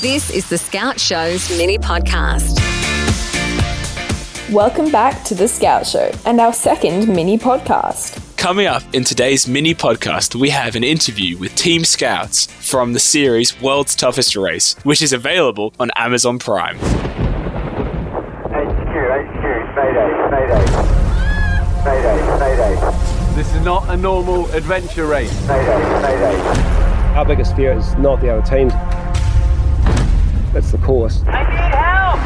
This is the Scout Show's mini podcast. Welcome back to the Scout Show and our second mini podcast. Coming up in today's mini podcast, we have an interview with Team Scouts from the series World's Toughest Race, which is available on Amazon Prime. HQ, HQ, Mayday, Mayday. Mayday, Mayday, This is not a normal adventure race. Mayday, Mayday. Our biggest fear is not the other teams. It's the course. I need help!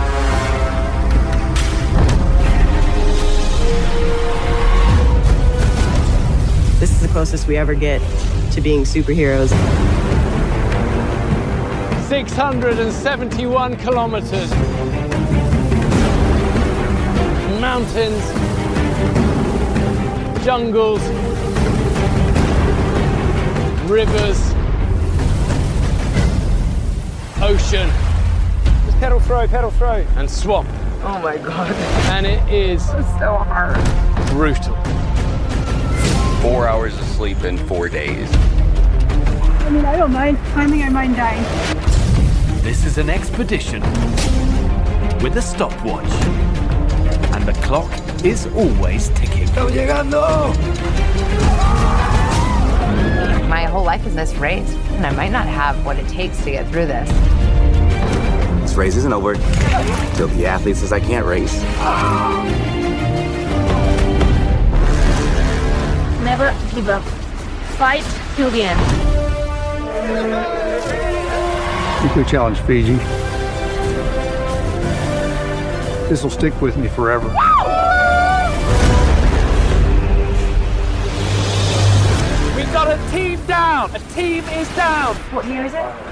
This is the closest we ever get to being superheroes. 671 kilometers. Mountains, jungles, rivers, ocean, Just pedal throw, pedal throw. and swamp. Oh my god. And it is So hard. brutal. four hours of sleep in four days. I mean, I don't mind. I think I mind dying. This is an expedition with a stopwatch. And the clock is always ticking. My whole life is this race, and I might not have what it takes to get through this. This race isn't over till the athlete says I can't race. Never give up. Fight till the end. Eco Challenge Fiji. This will stick with me forever. We've got a team down. A team is down. What year is it?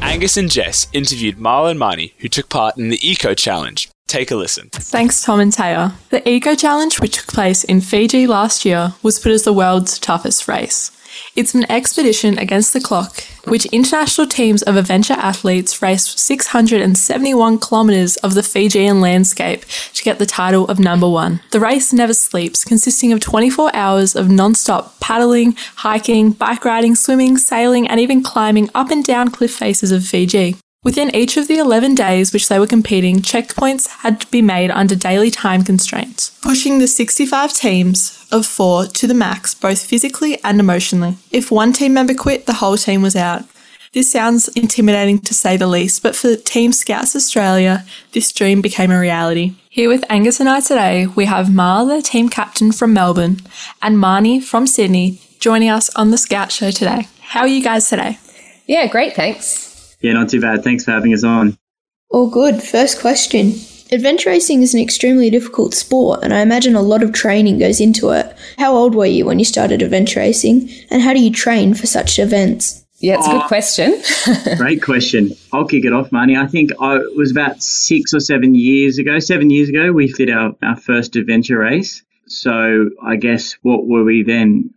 Angus and Jess interviewed Marl and Marnie, who took part in the Eco Challenge. Take a listen. Thanks, Tom and Taya. The Eco Challenge, which took place in Fiji last year, was put as the world's toughest race. It's an expedition against the clock, which international teams of adventure athletes raced 671 kilometres of the Fijian landscape to get the title of number one. The race never sleeps, consisting of 24 hours of non-stop paddling, hiking, bike riding, swimming, sailing, and even climbing up and down cliff faces of Fiji. Within each of the 11 days which they were competing, checkpoints had to be made under daily time constraints, pushing the 65 teams of four to the max, both physically and emotionally. If one team member quit, the whole team was out. This sounds intimidating to say the least, but for Team Scouts Australia, this dream became a reality. Here with Angus and I today, we have Marl, the team captain from Melbourne, and Marnie from Sydney, joining us on the Scout Show today. How are you guys today? Yeah, great, thanks. Yeah, not too bad. Thanks for having us on. All good. First question. Adventure racing is an extremely difficult sport, and I imagine a lot of training goes into it. How old were you when you started adventure racing, and how do you train for such events? Yeah, it's a good ah. question. Great question. I'll kick it off, Marnie. I think I, it was about six or seven years ago. Seven years ago, we did our, our first adventure race. So I guess what were we then?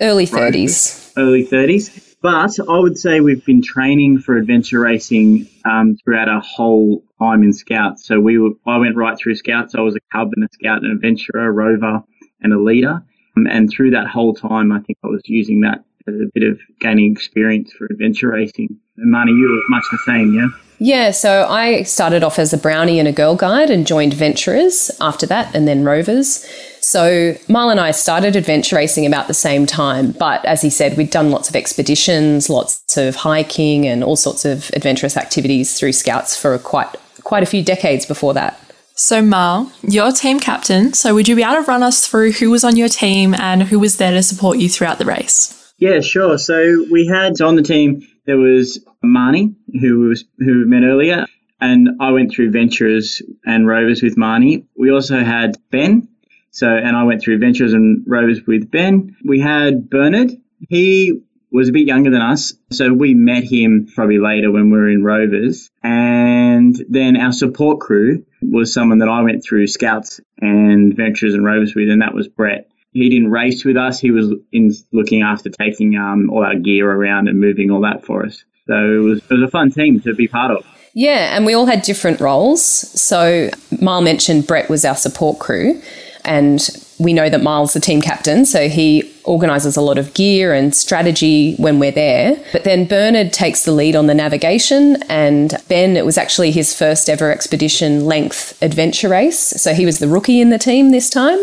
Early Right. 30s. Early 30s. But I would say we've been training for adventure racing um, throughout our whole time in Scouts. So we were, I went right through Scouts. I was a cub and a scout, an adventurer, a rover, and a leader. Um, and through that whole time, I think I was using that as a bit of gaining experience for adventure racing. And Marnie, you were much the same, yeah? Yeah, so I started off as a brownie and a girl guide and joined Venturers after that and then Rovers. So Marl and I started adventure racing about the same time, but as he said, we'd done lots of expeditions, lots of hiking and all sorts of adventurous activities through Scouts for quite quite a few decades before that. So, Marl, you're team captain, so would you be able to run us through who was on your team and who was there to support you throughout the race? Yeah, sure. So we had on the team there was Marnie, who was who we met earlier, and I went through Ventures and Rovers with Marnie. We also had Ben, so and I went through Ventures and Rovers with Ben. We had Bernard. He was a bit younger than us, so we met him probably later when we were in Rovers. And then our support crew was someone that I went through Scouts and Ventures and Rovers with, and that was Brett he didn't race with us. He was in looking after taking um, all our gear around and moving all that for us. So it was it was a fun team to be part of. Yeah, and we all had different roles. So Marl mentioned Brett was our support crew, and we know that Miles the team captain, so he organises a lot of gear and strategy when we're there. But then Bernard takes the lead on the navigation, and Ben, it was actually his first ever expedition length adventure race. So he was the rookie in the team this time.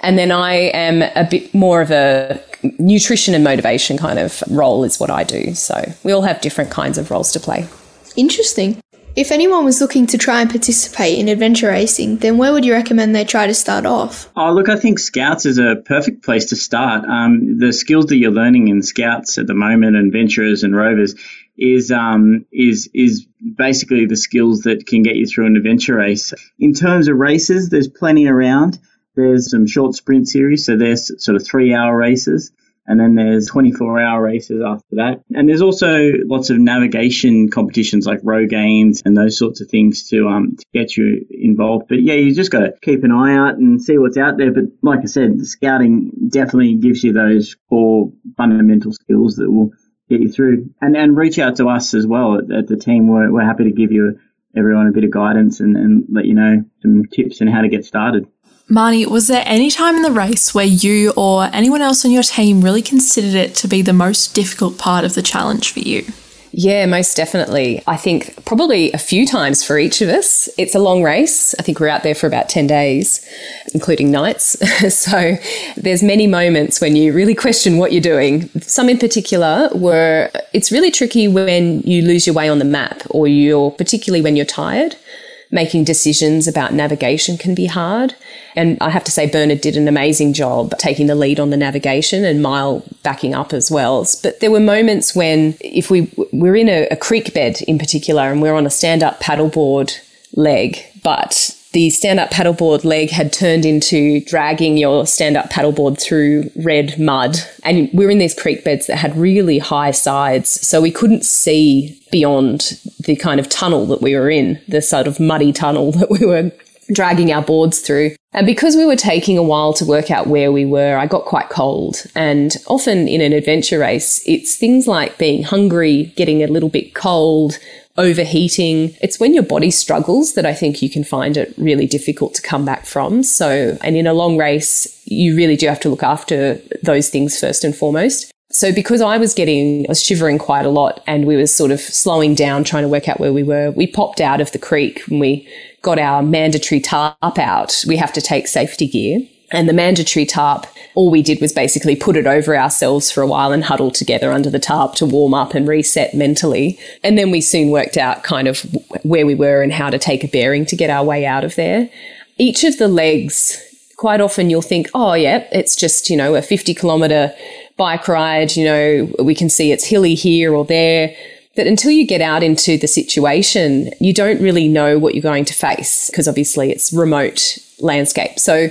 And then I am a bit more of a nutrition and motivation kind of role, is what I do. So we all have different kinds of roles to play. Interesting. If anyone was looking to try and participate in adventure racing, then where would you recommend they try to start off? Oh, look, I think Scouts is a perfect place to start. Um, the skills that you're learning in Scouts at the moment, and Venturers and Rovers, is um, is is basically the skills that can get you through an adventure race. In terms of races, there's plenty around. There's some short sprint series, so there's sort of three hour races. And then there's 24 hour races after that. And there's also lots of navigation competitions like Rogaines and those sorts of things to, um, to get you involved. But yeah, you just got to keep an eye out and see what's out there. But like I said, the scouting definitely gives you those core fundamental skills that will get you through. And, and reach out to us as well at, at the team. We're, we're happy to give you everyone a bit of guidance and, and let you know some tips and how to get started. Marnie, was there any time in the race where you or anyone else on your team really considered it to be the most difficult part of the challenge for you? Yeah, most definitely. I think probably a few times for each of us. It's a long race. I think we're out there for about 10 days, including nights. so there's many moments when you really question what you're doing. Some in particular were it's really tricky when you lose your way on the map or you're particularly when you're tired making decisions about navigation can be hard. And I have to say, Bernard did an amazing job taking the lead on the navigation and Mile backing up as well. But there were moments when, if we we're in a, a creek bed in particular, and we're on a stand up paddleboard leg, but the stand up paddleboard leg had turned into dragging your stand up paddleboard through red mud. And we were in these creek beds that had really high sides. So we couldn't see beyond the kind of tunnel that we were in, the sort of muddy tunnel that we were dragging our boards through. And because we were taking a while to work out where we were, I got quite cold. And often in an adventure race, it's things like being hungry, getting a little bit cold, overheating. It's when your body struggles that I think you can find it really difficult to come back from. So, and in a long race, you really do have to look after those things first and foremost. So because I was getting, I was shivering quite a lot and we were sort of slowing down, trying to work out where we were, we popped out of the creek and we got our mandatory tarp out. We have to take safety gear. And the mandatory tarp, all we did was basically put it over ourselves for a while and huddle together under the tarp to warm up and reset mentally. And then we soon worked out kind of where we were and how to take a bearing to get our way out of there. Each of the legs, quite often you'll think, oh, yeah, it's just, you know, a 50 kilometer bike ride, you know, we can see it's hilly here or there. But until you get out into the situation, you don't really know what you're going to face because obviously it's remote landscape. So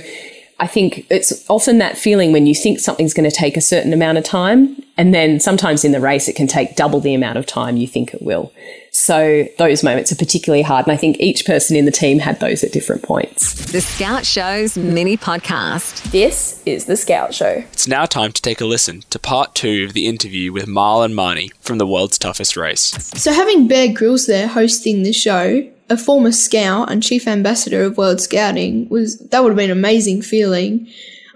I think it's often that feeling when you think something's going to take a certain amount of time, and then sometimes in the race it can take double the amount of time you think it will. So those moments are particularly hard, and I think each person in the team had those at different points. The Scout Show's mini podcast. This is The Scout Show. It's now time to take a listen to part two of the interview with Marlon and Marnie from the world's toughest race. So, having Bear Grylls there hosting the show, a former scout and chief ambassador of World Scouting, was that would have been an amazing feeling.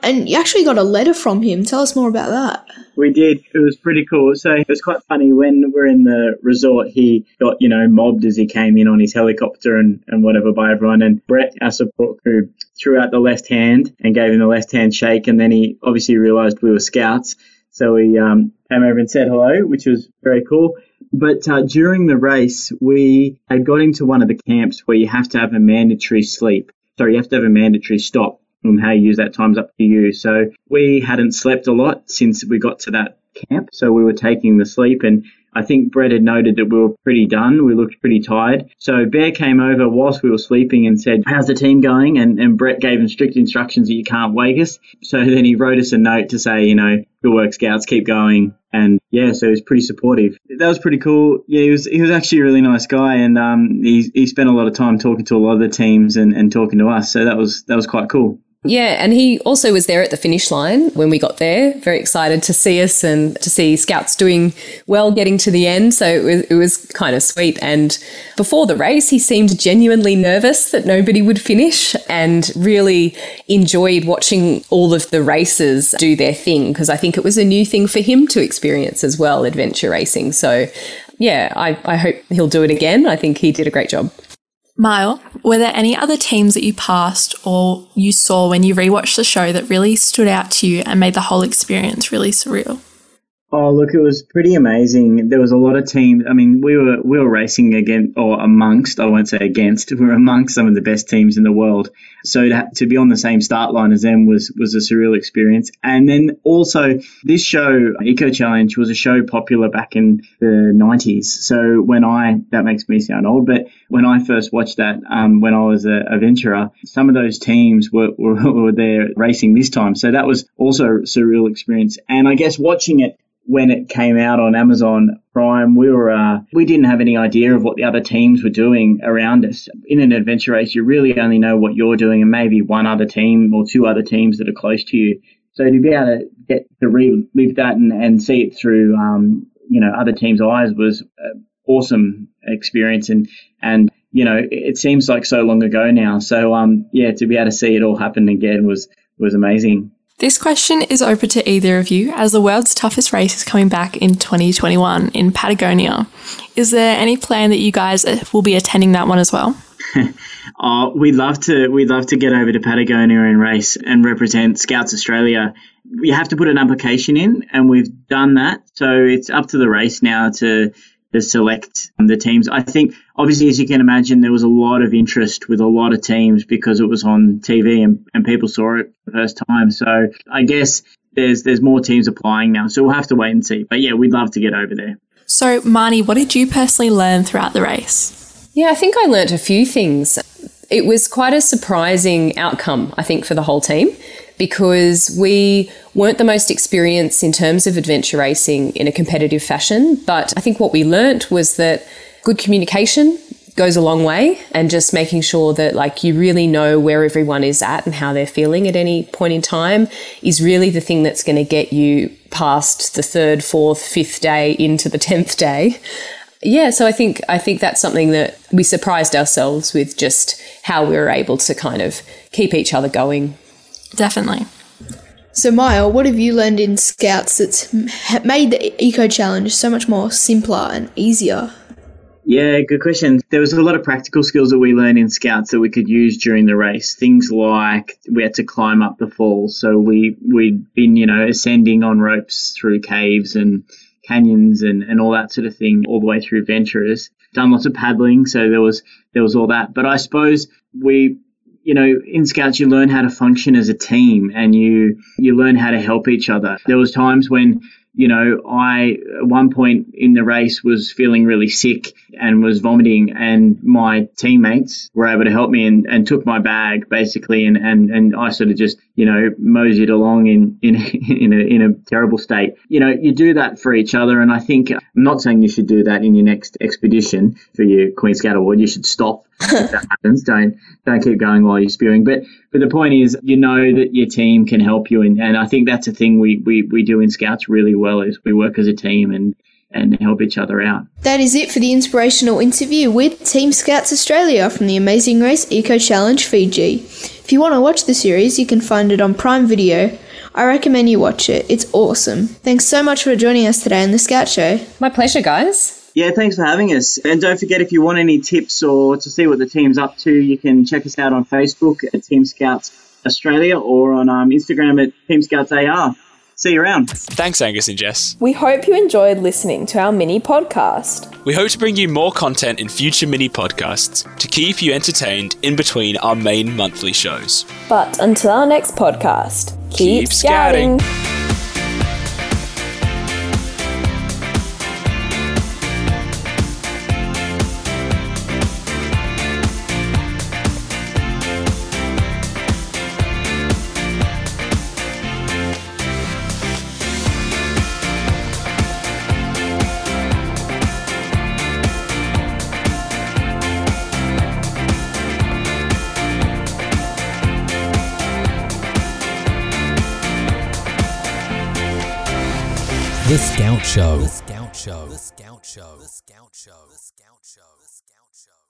And you actually got a letter from him. Tell us more about that. We did. It was pretty cool. So it was quite funny when we're in the resort. He got you know mobbed as he came in on his helicopter and, and whatever by everyone. And Brett, our support crew, threw out the left hand and gave him the left hand shake. And then he obviously realised we were scouts, so we um, came over and said hello, which was very cool. But uh, during the race, we had got into one of the camps where you have to have a mandatory sleep. Sorry, you have to have a mandatory stop and how you use that time's up to you. So we hadn't slept a lot since we got to that camp. So we were taking the sleep and I think Brett had noted that we were pretty done. We looked pretty tired. So Bear came over whilst we were sleeping and said, How's the team going? And, and Brett gave him strict instructions that you can't wake us. So then he wrote us a note to say, you know, good work, scouts, keep going. And yeah, so he was pretty supportive. That was pretty cool. Yeah, he was he was actually a really nice guy, and um, he he spent a lot of time talking to a lot of the teams and, and talking to us. So that was that was quite cool. Yeah, and he also was there at the finish line when we got there, very excited to see us and to see scouts doing well getting to the end. So it was, it was kind of sweet. And before the race, he seemed genuinely nervous that nobody would finish and really enjoyed watching all of the races do their thing because I think it was a new thing for him to experience as well, adventure racing. So yeah, I, I hope he'll do it again. I think he did a great job. Mile, were there any other teams that you passed or you saw when you rewatched the show that really stood out to you and made the whole experience really surreal? Oh, look, it was pretty amazing. There was a lot of teams. I mean, we were we were racing against or amongst. I won't say against. We were amongst some of the best teams in the world. So to, to be on the same start line as them was was a surreal experience. And then also this show, Eco Challenge, was a show popular back in the '90s. So when I that makes me sound old, but when I first watched that, um, when I was a, a venturer, some of those teams were, were were there racing this time. So that was also a surreal experience. And I guess watching it when it came out on Amazon Prime, we were uh, we didn't have any idea of what the other teams were doing around us. In an adventure race, you really only know what you're doing and maybe one other team or two other teams that are close to you. So to be able to get to relive that and, and see it through um, you know other teams' eyes was an awesome experience and and you know it seems like so long ago now. So um yeah, to be able to see it all happen again was was amazing. This question is open to either of you as the world's toughest race is coming back in 2021 in Patagonia. Is there any plan that you guys uh, will be attending that one as well? oh, we'd love to. We'd love to get over to Patagonia and race and represent Scouts Australia. You have to put an application in, and we've done that. So it's up to the race now to to select the teams. I think, obviously, as you can imagine, there was a lot of interest with a lot of teams because it was on TV and, and people saw it the first time. So I guess there's there's more teams applying now. So we'll have to wait and see. But yeah, we'd love to get over there. So, Marnie, what did you personally learn throughout the race? Yeah, I think I learnt a few things. It was quite a surprising outcome, I think, for the whole team because we weren't the most experienced in terms of adventure racing in a competitive fashion. But I think what we learnt was that good communication goes a long way and just making sure that like you really know where everyone is at and how they're feeling at any point in time is really the thing that's going to get you past the third, fourth, fifth day into the 10th day. Yeah, so I think I think that's something that we surprised ourselves with just how we were able to kind of keep each other going Definitely. So, Maya, what have you learned in Scouts that's made the Eco Challenge so much more simpler and easier? Yeah, good question. There was a lot of practical skills that we learned in Scouts that we could use during the race. Things like we had to climb up the falls, so we we'd been you know ascending on ropes through caves and canyons and, and all that sort of thing, all the way through Venturers. Done lots of paddling, so there was there was all that. But I suppose we you know, in scouts you learn how to function as a team and you you learn how to help each other. There was times when you know, I at one point in the race was feeling really sick and was vomiting, and my teammates were able to help me and, and took my bag basically, and, and, and I sort of just you know moseyed along in in in a, in a terrible state. You know, you do that for each other, and I think I'm not saying you should do that in your next expedition for your Queen Scout Award. You should stop if that happens. Don't don't keep going while you're spewing. But but the point is, you know that your team can help you, and, and I think that's a thing we, we, we do in Scouts really well is we work as a team and and help each other out. That is it for the inspirational interview with Team Scouts Australia from the Amazing Race Eco Challenge Fiji. If you want to watch the series, you can find it on Prime Video. I recommend you watch it. It's awesome. Thanks so much for joining us today on the Scout Show. My pleasure, guys. Yeah, thanks for having us. And don't forget, if you want any tips or to see what the team's up to, you can check us out on Facebook at Team Scouts Australia or on um, Instagram at Team Scouts AR. See you around. Thanks, Angus and Jess. We hope you enjoyed listening to our mini podcast. We hope to bring you more content in future mini podcasts to keep you entertained in between our main monthly shows. But until our next podcast, keep, keep scouting. scouting. Show. The Scout Show. The Scout Show. The Scout Show. The Scout Show. The Scout Show.